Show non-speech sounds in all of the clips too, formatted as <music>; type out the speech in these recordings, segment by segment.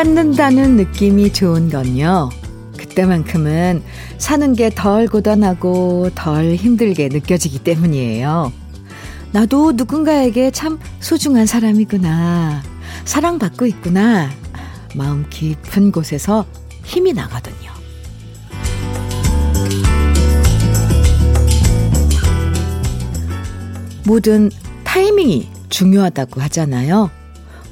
사랑받는다는 느낌이 좋은 건요. 그때만큼은 사는 게 덜 고단하고 덜 힘들게 느껴지기 때문이에요. 나도 누군가에게 참 소중한 사람이구나. 사랑받고 있구나. 마음 깊은 곳에서 힘이 나거든요. 모든 타이밍이 중요하다고 하잖아요.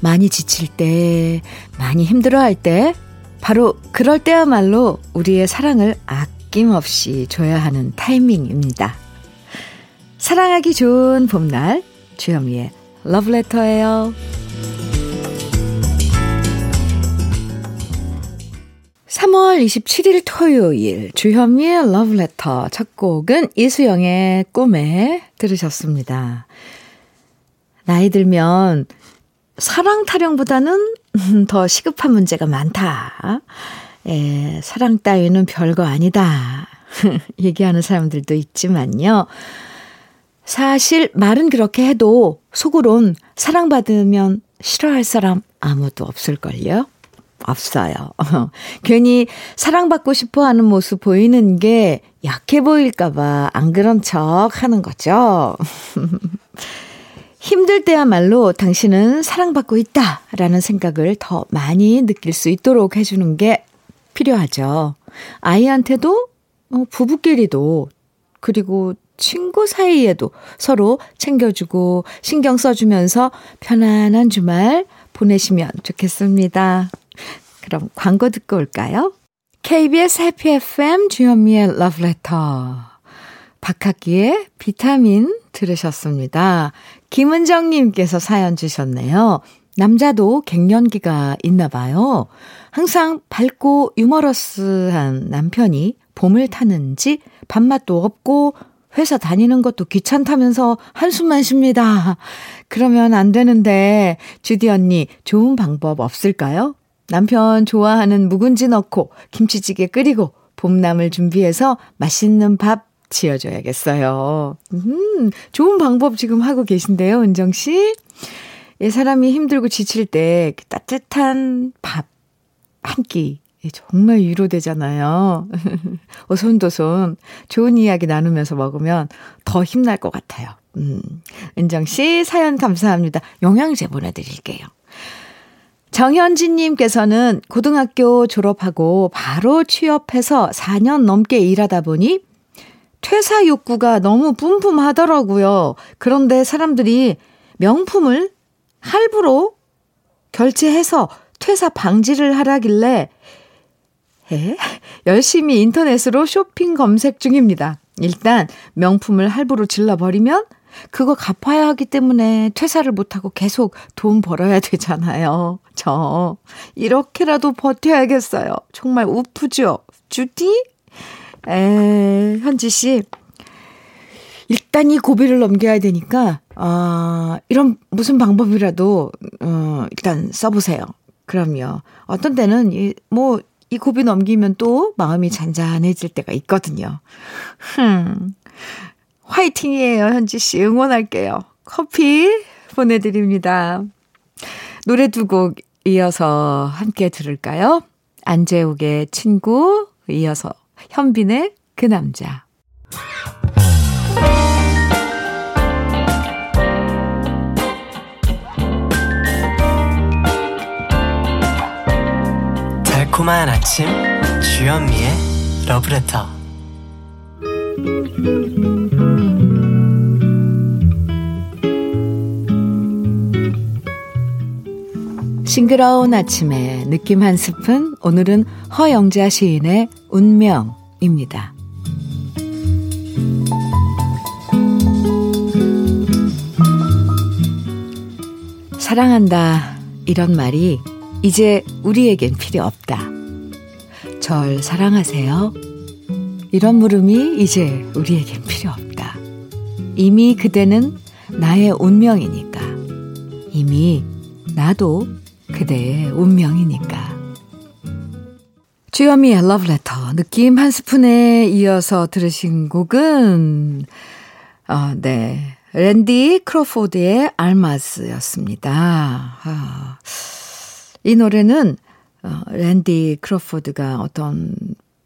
많이 지칠 때, 많이 힘들어 할 때, 바로 그럴 때야말로 우리의 사랑을 아낌없이 줘야 하는 타이밍입니다. 사랑하기 좋은 봄날, 주현미의 러브레터예요. 3월 27일 토요일 주현미의 러브레터 첫 곡은 이수영의 꿈에 들으셨습니다. 나이 들면 사랑 타령보다는 <laughs> 더 시급한 문제가 많다. 에, 사랑 따위는 별거 아니다. <laughs> 얘기하는 사람들도 있지만요. 사실 말은 그렇게 해도 속으론 사랑받으면 싫어할 사람 아무도 없을걸요? 없어요. <laughs> 괜히 사랑받고 싶어 하는 모습 보이는 게 약해 보일까봐 안 그런 척 하는 거죠. 힘들 때야말로 당신은 사랑받고 있다 라는 생각을 더 많이 느낄 수 있도록 해주는 게 필요하죠. 아이한테도, 어, 부부끼리도, 그리고 친구 사이에도 서로 챙겨주고 신경 써주면서 편안한 주말 보내시면 좋겠습니다. 그럼 광고 듣고 올까요? KBS 해피 FM 주현미의 러브레터 박학기의 비타민 들으셨습니다. 김은정님께서 사연 주셨네요. 남자도 갱년기가 있나 봐요. 항상 밝고 유머러스한 남편이 봄을 타는지 밥맛도 없고 회사 다니는 것도 귀찮다면서 한숨만 쉽니다. 그러면 안 되는데 주디 언니 좋은 방법 없을까요? 남편 좋아하는 묵은지 넣고 김치찌개 끓이고 봄나물 준비해서 맛있는 밥 지어줘야겠어요. 음, 좋은 방법 지금 하고 계신데요, 은정 씨. 이 사람이 힘들고 지칠 때그 따뜻한 밥 한 끼. 정말 위로되잖아요. <laughs> 오손도손 좋은 이야기 나누면서 먹으면 더 힘날 것 같아요. 음, 은정 씨 사연 감사합니다. 영양제 보내드릴게요. 정현진님께서는 고등학교 졸업하고 바로 취업해서 4년 넘게 일하다 보니 퇴사 욕구가 너무 뿜뿜하더라고요. 그런데 사람들이 명품을 할부로 결제해서 퇴사 방지를 하라길래 에? 열심히 인터넷으로 쇼핑 검색 중입니다. 일단 명품을 할부로 질러버리면 그거 갚아야 하기 때문에 퇴사를 못하고 계속 돈 벌어야 되잖아요. 저 이렇게라도 버텨야겠어요. 정말 우프죠? 주디? 에, 현지 씨. 일단 이 고비를 넘겨야 되니까, 어, 이런 무슨 방법이라도, 어, 일단 써보세요. 그럼요. 어떤 때는, 이, 뭐, 이 고비 넘기면 또 마음이 잔잔해질 때가 있거든요. 흠. 화이팅이에요, 현지 씨. 응원할게요. 커피 보내드립니다. 노래 두 곡 이어서 함께 들을까요? 안재욱의 친구, 이어서 현빈의 그 남자. 달콤한 아침 주현미의 러브레터 싱그러운 아침에 느낌 한 스푼 오늘은 허영자 시인의 운명입니다. 사랑한다 이런 말이 이제 우리에겐 필요 없다. 절 사랑하세요. 이런 물음이 이제 우리에겐 필요 없다. 이미 그대는 나의 운명이니까. 이미 나도 그대의 운명이니까. 주현미의 러브레터 느낌 한 스푼에 이어서 들으신 곡은 어, 네. 랜디 크로포드의 알마스였습니다. 아, 이 노래는 어, 랜디 크로포드가 어떤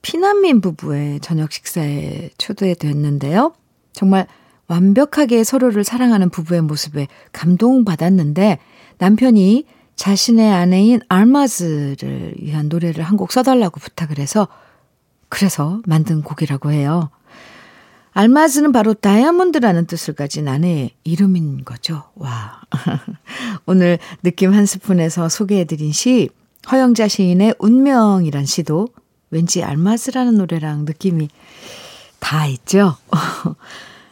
피난민 부부의 저녁 식사에 초대됐는데요. 정말 완벽하게 서로를 사랑하는 부부의 모습에 감동받았는데 남편이 자신의 아내인 알마즈를 위한 노래를 한 곡 써달라고 부탁을 해서 그래서 만든 곡이라고 해요. 알마즈는 바로 다이아몬드라는 뜻을 가진 아내의 이름인 거죠. 와. <laughs> 오늘 느낌 한 스푼에서 소개해드린 시, 허영자 시인의 운명이란 시도 왠지 알마즈라는 노래랑 느낌이 다 있죠. <laughs>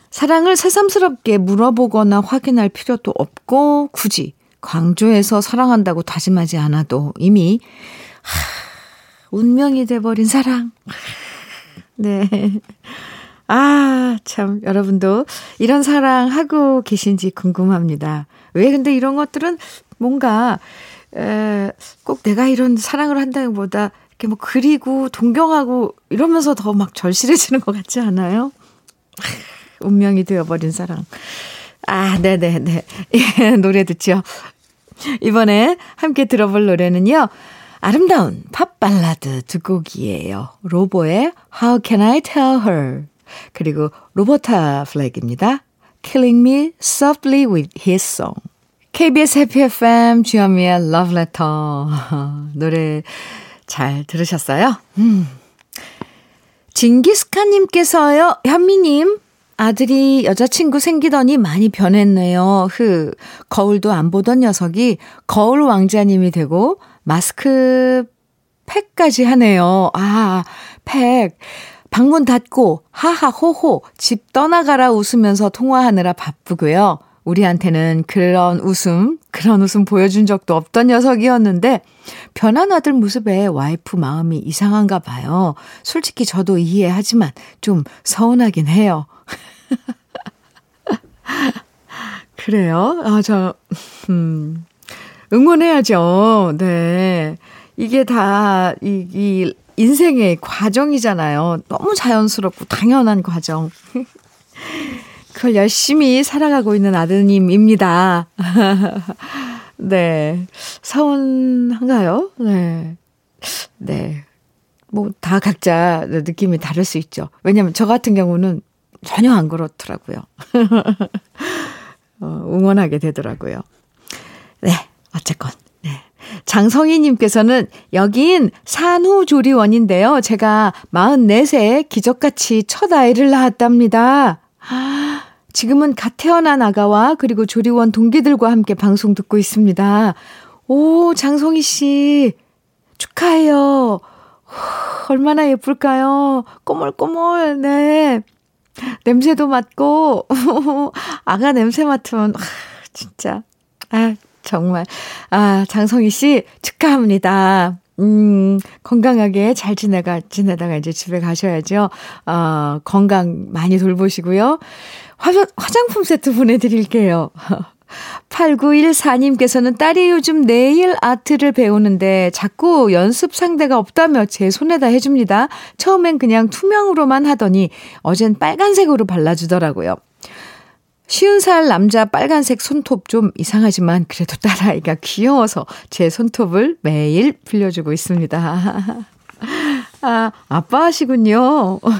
사랑을 새삼스럽게 물어보거나 확인할 필요도 없고 굳이 광주에서 사랑한다고 다짐하지 않아도 이미 하, 운명이 돼버린 사랑. <laughs> 네. 아, 참, 여러분도 이런 사랑 하고 계신지 궁금합니다. 왜 근데 이런 것들은 뭔가, 에, 꼭 내가 이런 사랑을 한다기보다 이렇게 뭐 그리고 동경하고 이러면서 더 막 절실해지는 것 같지 않아요? 운명이 되어버린 사랑. 아, 네네네. <laughs> 예, 노래 듣죠. <laughs> 이번에 함께 들어볼 노래는요. 아름다운 팝 발라드 두 곡이에요. 로보의 How Can I Tell Her 그리고 로버타 플렉입니다. Killing Me Softly with His Song KBS Happy FM 주현미의 러브레터 <laughs> 노래 잘 들으셨어요? 음. 징기스칸님께서요, 현미님, 아들이 여자친구 생기더니 많이 변했네요. 흐. 거울도 안 보던 녀석이 거울 왕자님이 되고 마스크 팩까지 하네요. 아, 팩. 방문 닫고 하하호호 집 떠나가라 웃으면서 통화하느라 바쁘고요. 우리한테는 그런 웃음, 그런 웃음 보여준 적도 없던 녀석이었는데 변한 아들 모습에 와이프 마음이 이상한가 봐요. 솔직히 저도 이해하지만 좀 서운하긴 해요. <laughs> 그래요? 아, 저, 음, 응원해야죠. 네. 이게 다, 이, 이, 인생의 과정이잖아요. 너무 자연스럽고 당연한 과정. <laughs> 그걸 열심히 살아가고 있는 아드님입니다. <laughs> 네. 서운한가요? 네. 네. 뭐, 다 각자 느낌이 다를 수 있죠. 왜냐면 저 같은 경우는 전혀 안 그렇더라고요. <laughs> 어, 응원하게 되더라고요. 네, 어쨌건. 네. 장성희님께서는 여긴 산후조리원인데요. 제가 44세 기적같이 첫 아이를 낳았답니다. 지금은 갓 태어난 아가와 그리고 조리원 동기들과 함께 방송 듣고 있습니다. 오, 장성희 씨. 축하해요. 얼마나 예쁠까요? 꼬물꼬물, 네. <laughs> 냄새도 맡고, <laughs> 아가 냄새 맡으면, 진짜, 아, 정말. 아, 장성희 씨, 축하합니다. 음, 건강하게 잘 지내가, 지내다가 이제 집에 가셔야죠. 어, 건강 많이 돌보시고요. 화, 화장품 세트 보내드릴게요. <laughs> 8914님께서는 딸이 요즘 네일 아트를 배우는데 자꾸 연습 상대가 없다며 제 손에다 해줍니다. 처음엔 그냥 투명으로만 하더니 어젠 빨간색으로 발라주더라고요. 쉬운 살 남자 빨간색 손톱 좀 이상하지만 그래도 딸아이가 귀여워서 제 손톱을 매일 빌려주고 있습니다. <laughs> 아, 아빠 하시군요. <laughs>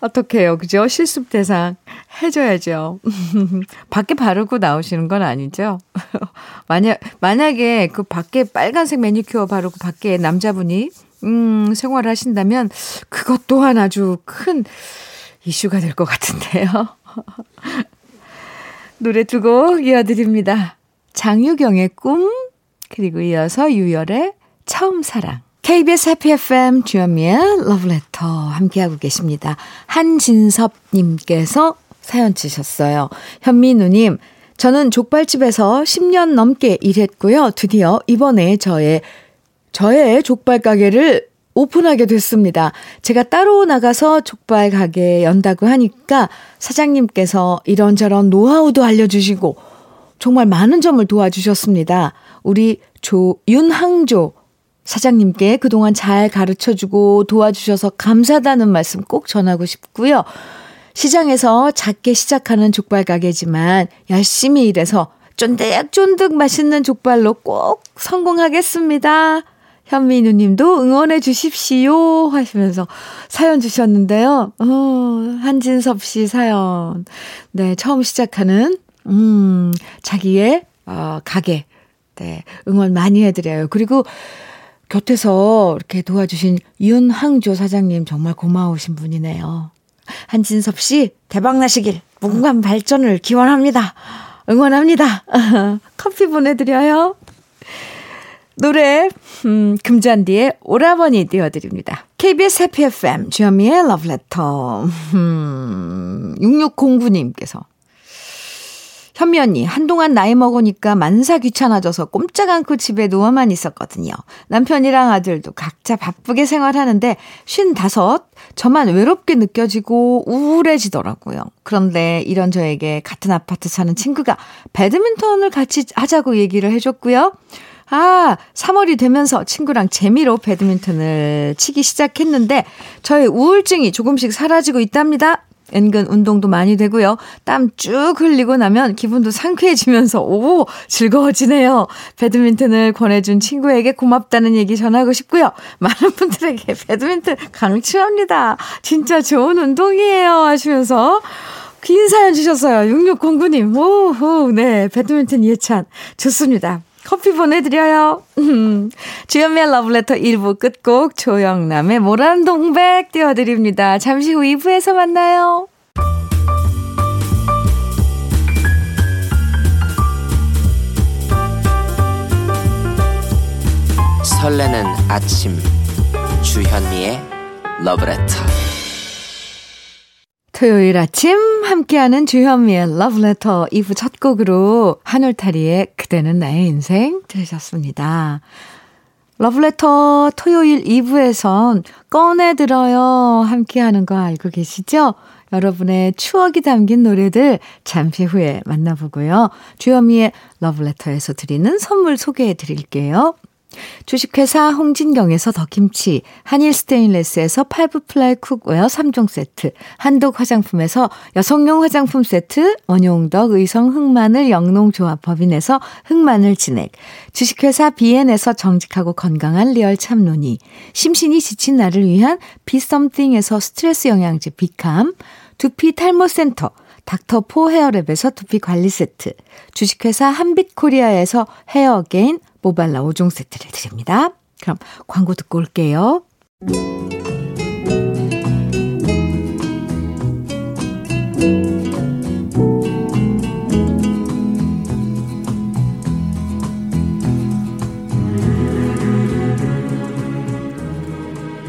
어떡해요. 그죠? 실습 대상 해줘야죠. <laughs> 밖에 바르고 나오시는 건 아니죠? <laughs> 만약, 만약에 그 밖에 빨간색 매니큐어 바르고 밖에 남자분이, 음, 생활을 하신다면 그것 또한 아주 큰 이슈가 될 것 같은데요. <laughs> 노래 두 곡 이어드립니다. 장유경의 꿈, 그리고 이어서 유열의 처음 사랑. KBS 해피 FM 주현미의 러브레터 함께하고 계십니다. 한진섭님께서 사연 주셨어요. 현미누님, 저는 족발집에서 10년 넘게 일했고요. 드디어 이번에 저의, 저의 족발 가게를 오픈하게 됐습니다. 제가 따로 나가서 족발 가게 연다고 하니까 사장님께서 이런저런 노하우도 알려주시고 정말 많은 점을 도와주셨습니다. 우리 조, 윤항조 사장님께 그동안 잘 가르쳐 주고 도와주셔서 감사하다는 말씀 꼭 전하고 싶고요. 시장에서 작게 시작하는 족발 가게지만 열심히 일해서 쫀득쫀득 맛있는 족발로 꼭 성공하겠습니다. 현민우 님도 응원해 주십시오 하시면서 사연 주셨는데요. 어, 한진섭 씨 사연. 네, 처음 시작하는, 음, 자기의, 어, 가게. 네, 응원 많이 해드려요. 그리고 곁에서 이렇게 도와주신 윤항조 사장님 정말 고마우신 분이네요. 한진섭 씨, 대박나시길, 무궁한 발전을 기원합니다. 응원합니다. <laughs> 커피 보내드려요. 노래 음, 금잔디의 오라버니 띄워드립니다. KBS 해피 FM 주현미의 러브레터 음, 6609님께서 현미 언니, 한동안 나이 먹으니까 만사 귀찮아져서 꼼짝 않고 집에 누워만 있었거든요. 남편이랑 아들도 각자 바쁘게 생활하는데 쉰 다섯, 저만 외롭게 느껴지고 우울해지더라고요. 그런데 이런 저에게 같은 아파트 사는 친구가 배드민턴을 같이 하자고 얘기를 해줬고요. 아, 3월이 되면서 친구랑 재미로 배드민턴을 치기 시작했는데 저의 우울증이 조금씩 사라지고 있답니다. 은근 운동도 많이 되고요. 땀 쭉 흘리고 나면 기분도 상쾌해지면서 오 즐거워지네요. 배드민턴을 권해준 친구에게 고맙다는 얘기 전하고 싶고요. 많은 분들에게 배드민턴 강추합니다. 진짜 좋은 운동이에요 하시면서 긴 사연 주셨어요. 6609님. 오호 네 배드민턴 예찬 좋습니다. 커피 보내드려요. <laughs> 주연미의 러브레터 1부 끝곡 조영남의 모란 동백 띄워드립니다. 잠시 후 2부에서 만나요. 설레는 아침 주현미의 러브레터 토요일 아침 함께하는 주현미의 러브레터 2부 첫 곡으로 한울타리의 그대는 나의 인생 들으셨습니다. 러브레터 토요일 2부에선 꺼내들어요 함께하는 거 알고 계시죠? 여러분의 추억이 담긴 노래들 잠시 후에 만나보고요. 주현미의 러브레터에서 드리는 선물 소개해 드릴게요. 주식회사 홍진경에서 더김치, 한일 스테인레스에서 five ply cookware 3종 세트, 한독 화장품에서 여성용 화장품 세트, 원용덕 의성 흑마늘 영농조합 법인에서 흑마늘 진액, 주식회사 비엔에서 정직하고 건강한 리얼 참노니, 심신이 지친 나를 위한 비썸띵에서 스트레스 영양제 비캄, 두피 탈모센터, 닥터포 헤어랩에서 두피 관리 세트, 주식회사 한빛코리아에서 헤어게인 모발라 5종 세트를 드립니다. 그럼 광고 듣고 올게요.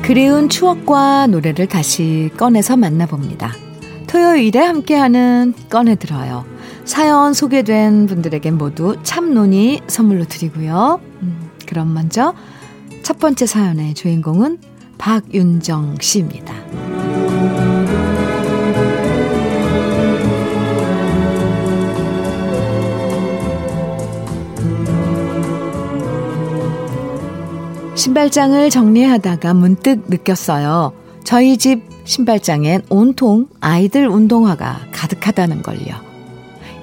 그리운 추억과 노래를 다시 꺼내서 만나봅니다. 토요일에 함께하는 꺼내들어요. 사연 소개된 분들에게 모두 참논이 선물로 드리고요. 음, 그럼 먼저 첫 번째 사연의 주인공은 박윤정 씨입니다. 신발장을 정리하다가 문득 느꼈어요. 저희 집 신발장엔 온통 아이들 운동화가 가득하다는 걸요.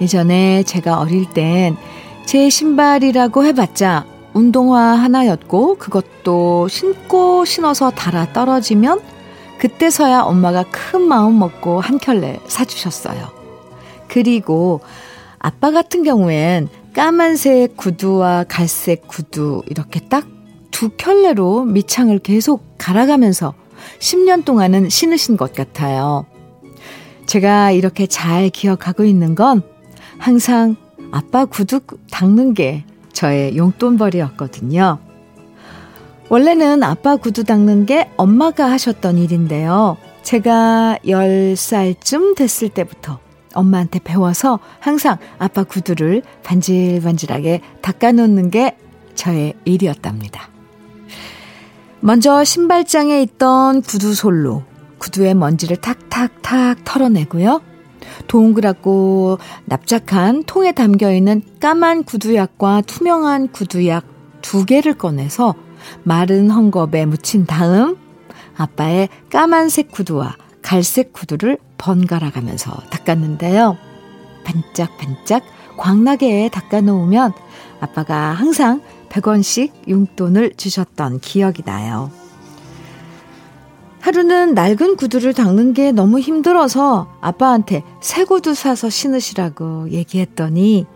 예전에 제가 어릴 땐 제 신발이라고 해봤자 운동화 하나였고 그것도 신고 신어서 달아 떨어지면 그때서야 엄마가 큰 마음 먹고 한 켤레 사주셨어요. 그리고 아빠 같은 경우엔 까만색 구두와 갈색 구두 이렇게 딱 두 켤레로 밑창을 계속 갈아가면서 10년 동안은 신으신 것 같아요. 제가 이렇게 잘 기억하고 있는 건 항상 아빠 구두 닦는 게 저의 용돈벌이였거든요. 원래는 아빠 구두 닦는 게 엄마가 하셨던 일인데요. 제가 10살쯤 됐을 때부터 엄마한테 배워서 항상 아빠 구두를 반질반질하게 닦아놓는 게 저의 일이었답니다. 먼저 신발장에 있던 구두 솔로 구두의 먼지를 탁탁탁 털어내고요. 동그랗고 납작한 통에 담겨 있는 까만 구두약과 투명한 구두약 두 개를 꺼내서 마른 헝겊에 묻힌 다음 아빠의 까만색 구두와 갈색 구두를 번갈아 가면서 닦았는데요. 반짝반짝 광나게 닦아 놓으면 아빠가 항상 100원씩 용돈을 주셨던 기억이 나요. 하루는 낡은 구두를 닦는 게 너무 힘들어서 아빠한테 새 구두 사서 신으시라고 얘기했더니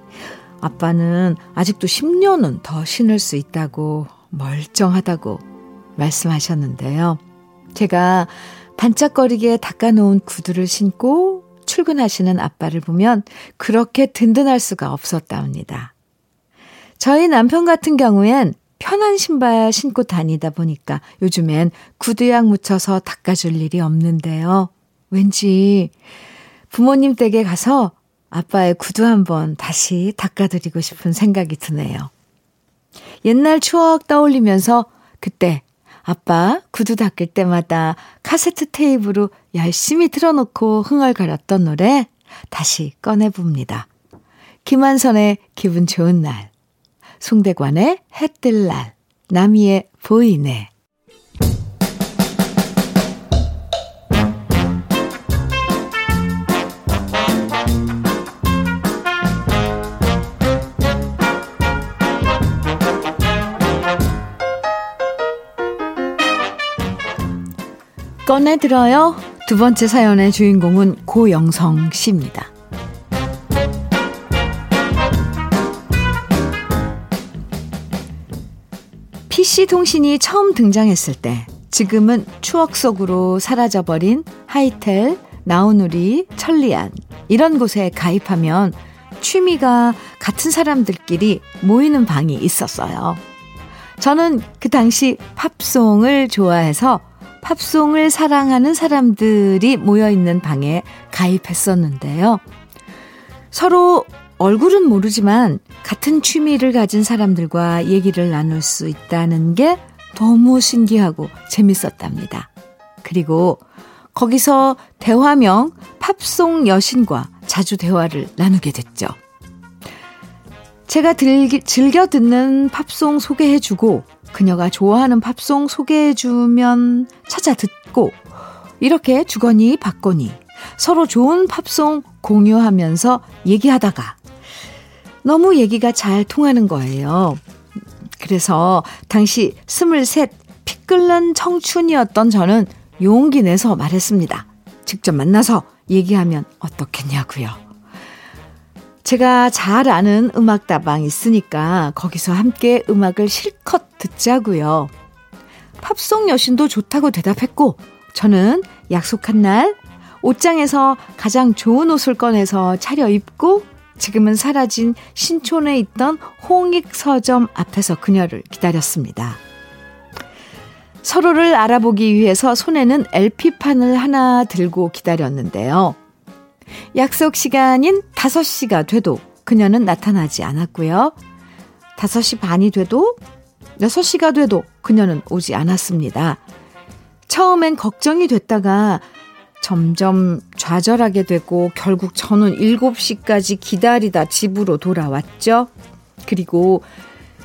아빠는 아직도 10년은 더 신을 수 있다고 멀쩡하다고 말씀하셨는데요. 제가 반짝거리게 닦아놓은 구두를 신고 출근하시는 아빠를 보면 그렇게 든든할 수가 없었답니다. 저희 남편 같은 경우엔 편한 신발 신고 다니다 보니까 요즘엔 구두약 묻혀서 닦아줄 일이 없는데요. 왠지 부모님 댁에 가서 아빠의 구두 한번 다시 닦아드리고 싶은 생각이 드네요. 옛날 추억 떠올리면서 그때 아빠 구두 닦을 때마다 카세트 테이프로 열심히 틀어놓고 흥얼거렸던 노래 다시 꺼내봅니다. 김한선의 기분 좋은 날, 송대관의 해뜰 날, 남이의 보이네. 꺼내 들어요. 두 번째 사연의 주인공은 고영성 씨입니다. PC통신이 처음 등장했을 때 지금은 추억 속으로 사라져버린 하이텔, 나우누리, 천리안 이런 곳에 가입하면 취미가 같은 사람들끼리 모이는 방이 있었어요. 저는 그 당시 팝송을 좋아해서 팝송을 사랑하는 사람들이 모여 있는 방에 가입했었는데요. 서로 얼굴은 모르지만 같은 취미를 가진 사람들과 얘기를 나눌 수 있다는 게 너무 신기하고 재밌었답니다. 그리고 거기서 대화명 팝송 여신과 자주 대화를 나누게 됐죠. 제가 들기, 즐겨 듣는 팝송 소개해주고 그녀가 좋아하는 팝송 소개해주면 찾아 듣고 이렇게 주거니 받거니 서로 좋은 팝송 공유하면서 얘기하다가 너무 얘기가 잘 통하는 거예요. 그래서 당시 스물셋 피 끓는 청춘이었던 저는 용기 내서 말했습니다. 직접 만나서 얘기하면 어떻겠냐고요. 제가 잘 아는 음악다방 있으니까 거기서 함께 음악을 실컷 듣자고요. 팝송 여신도 좋다고 대답했고 저는 약속한 날 옷장에서 가장 좋은 옷을 꺼내서 차려입고 지금은 사라진 신촌에 있던 홍익 서점 앞에서 그녀를 기다렸습니다. 서로를 알아보기 위해서 손에는 LP판을 하나 들고 기다렸는데요. 약속 시간인 5시가 돼도 그녀는 나타나지 않았고요. 5시 반이 돼도 6시가 돼도 그녀는 오지 않았습니다. 처음엔 걱정이 됐다가 점점 좌절하게 되고 결국 저는 7시까지 기다리다 집으로 돌아왔죠. 그리고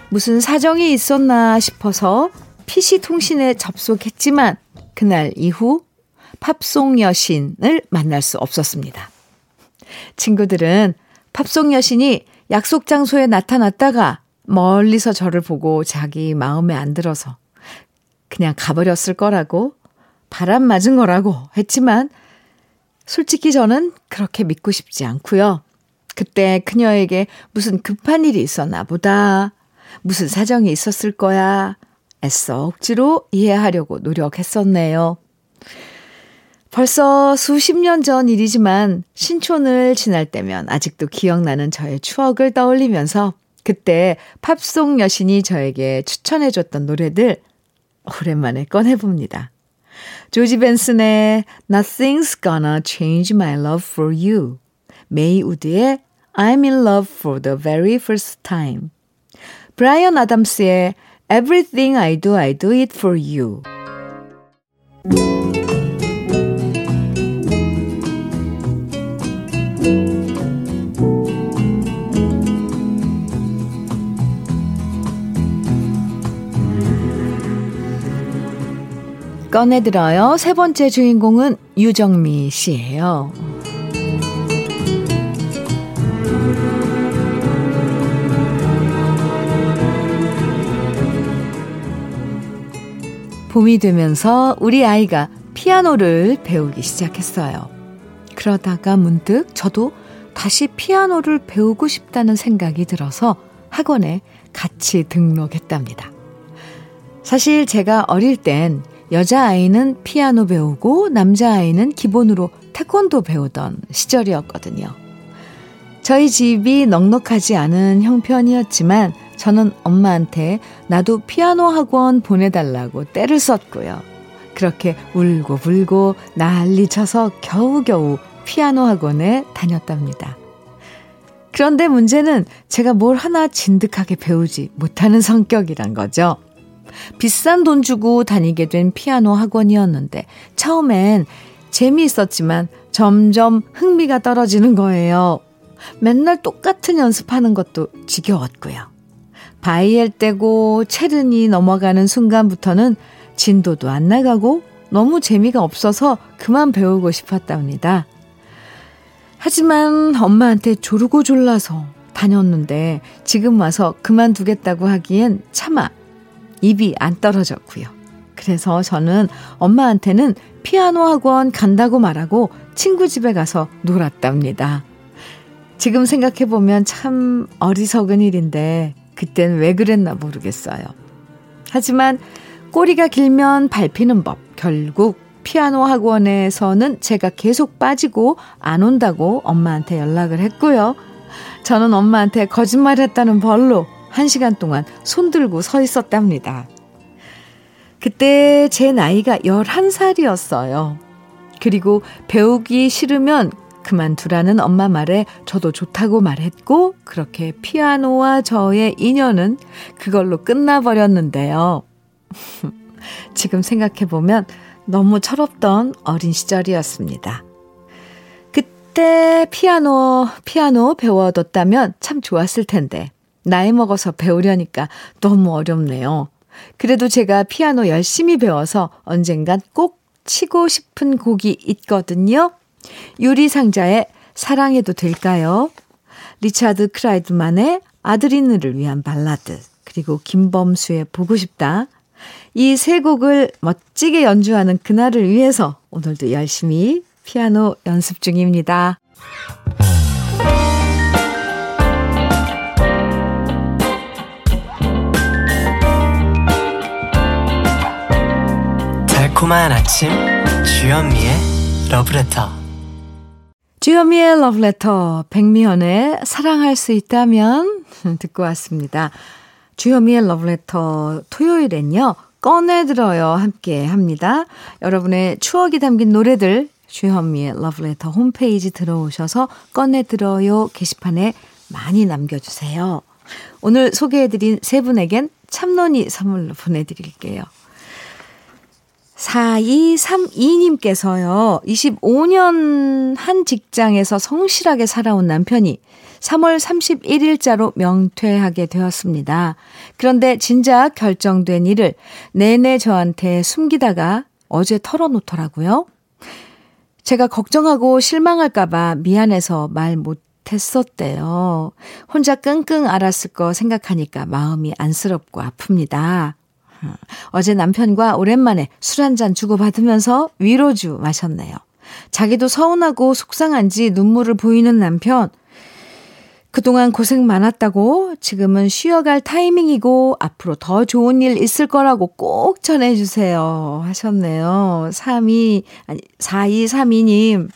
무슨 사정이 있었나 싶어서 PC통신에 접속했지만 그날 이후 팝송 여신을 만날 수 없었습니다. 친구들은 팝송 여신이 약속 장소에 나타났다가 멀리서 저를 보고 자기 마음에 안 들어서 그냥 가버렸을 거라고 바람 맞은 거라고 했지만 솔직히 저는 그렇게 믿고 싶지 않고요. 그때 그녀에게 무슨 급한 일이 있었나 보다. 무슨 사정이 있었을 거야. 애써 억지로 이해하려고 노력했었네요. 벌써 수십 년 전 일이지만 신촌을 지날 때면 아직도 기억나는 저의 추억을 떠올리면서 그때 팝송 여신이 저에게 추천해줬던 노래들 오랜만에 꺼내봅니다. 조지 벤슨의 Nothing's Gonna Change My Love for You 메이 우드의 I'm in Love for the Very First Time 브라이언 아담스의 Everything I Do I Do It For You 꺼내들어요. 세 번째 주인공은 유정미 씨예요. 봄이 되면서 우리 아이가 피아노를 배우기 시작했어요. 그러다가 문득 저도 다시 피아노를 배우고 싶다는 생각이 들어서 학원에 같이 등록했답니다. 사실 제가 어릴 땐 여자아이는 피아노 배우고 남자아이는 기본으로 태권도 배우던 시절이었거든요. 저희 집이 넉넉하지 않은 형편이었지만 저는 엄마한테 나도 피아노 학원 보내달라고 때를 썼고요. 그렇게 울고 불고 난리 쳐서 겨우겨우 피아노 학원에 다녔답니다. 그런데 문제는 제가 뭘 하나 진득하게 배우지 못하는 성격이란 거죠. 비싼 돈 주고 다니게 된 피아노 학원이었는데 처음엔 재미있었지만 점점 흥미가 떨어지는 거예요. 맨날 똑같은 연습하는 것도 지겨웠고요. 바이엘 떼고 체르니 넘어가는 순간부터는 진도도 안 나가고 너무 재미가 없어서 그만 배우고 싶었답니다. 하지만 엄마한테 조르고 졸라서 다녔는데 지금 와서 그만두겠다고 하기엔 차마 입이 안 떨어졌고요. 그래서 저는 엄마한테는 피아노 학원 간다고 말하고 친구 집에 가서 놀았답니다. 지금 생각해보면 참 어리석은 일인데 그땐 왜 그랬나 모르겠어요. 하지만 꼬리가 길면 밟히는 법. 결국 피아노 학원에서는 제가 계속 빠지고 안 온다고 엄마한테 연락을 했고요. 저는 엄마한테 거짓말 했다는 벌로 한 시간 동안 손들고 서 있었답니다. 그때 제 나이가 11살이었어요. 그리고 배우기 싫으면 그만두라는 엄마 말에 저도 좋다고 말했고, 그렇게 피아노와 저의 인연은 그걸로 끝나버렸는데요. <laughs> 지금 생각해보면 너무 철없던 어린 시절이었습니다. 그때 피아노, 피아노 배워뒀다면 참 좋았을 텐데, 나이 먹어서 배우려니까 너무 어렵네요. 그래도 제가 피아노 열심히 배워서 언젠간 꼭 치고 싶은 곡이 있거든요. 유리상자의 사랑해도 될까요? 리차드 크라이드만의 아드리느를 위한 발라드, 그리고 김범수의 보고 싶다. 이 세 곡을 멋지게 연주하는 그날을 위해서 오늘도 열심히 피아노 연습 중입니다. 달콤한 아침 주현미의 러브레터 주현미의 러브레터 백미연의 사랑할 수 있다면 <laughs> 듣고 왔습니다. 주현미의 러브레터 토요일엔요. 꺼내들어요 함께 합니다. 여러분의 추억이 담긴 노래들 주현미의 러브레터 홈페이지 들어오셔서 꺼내들어요 게시판에 많이 남겨주세요. 오늘 소개해드린 세 분에겐 참론이 선물로 보내드릴게요. 4232님께서요, 25년 한 직장에서 성실하게 살아온 남편이 3월 31일자로 명퇴하게 되었습니다. 그런데 진작 결정된 일을 내내 저한테 숨기다가 어제 털어놓더라고요. 제가 걱정하고 실망할까봐 미안해서 말 못했었대요. 혼자 끙끙 앓았을 거 생각하니까 마음이 안쓰럽고 아픕니다. 어제 남편과 오랜만에 술 한 잔 주고받으면서 위로주 마셨네요. 자기도 서운하고 속상한지 눈물을 보이는 남편. 그동안 고생 많았다고 지금은 쉬어갈 타이밍이고 앞으로 더 좋은 일 있을 거라고 꼭 전해주세요. 하셨네요. 32, 아니, 4232님.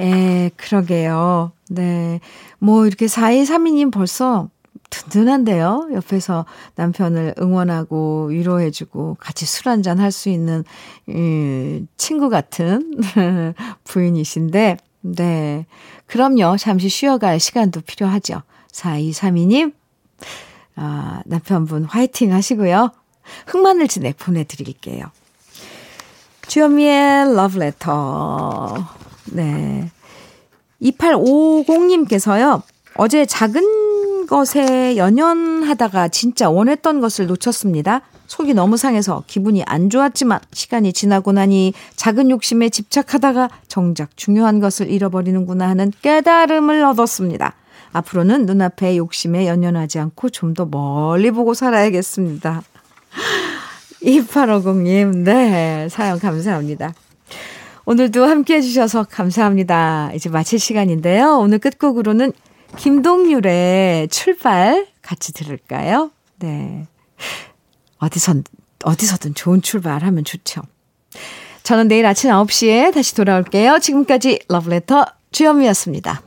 에, 그러게요. 네. 뭐 이렇게 4232님 벌써 든든한데요. 옆에서 남편을 응원하고 위로해주고 같이 술 한잔 할 수 있는 이, 친구 같은 <laughs> 부인이신데, 네. 그럼요. 잠시 쉬어갈 시간도 필요하죠. 4232님, 아, 남편분 화이팅 하시고요. 흑마늘 진액 보내드릴게요. 주현미의 러브레터. 네. 2850님께서요. 어제 작은 것에 연연하다가 진짜 원했던 것을 놓쳤습니다. 속이 너무 상해서 기분이 안 좋았지만 시간이 지나고 나니 작은 욕심에 집착하다가 정작 중요한 것을 잃어버리는구나 하는 깨달음을 얻었습니다. 앞으로는 눈앞의 욕심에 연연하지 않고 좀 더 멀리 보고 살아야겠습니다. 2850님, 네, 사연 감사합니다. 오늘도 함께 해주셔서 감사합니다. 이제 마칠 시간인데요. 오늘 끝곡으로는 김동률의 출발 같이 들을까요? 네. 어디선, 어디서든 좋은 출발하면 좋죠. 저는 내일 아침 9시에 다시 돌아올게요. 지금까지 러브레터 주현미였습니다.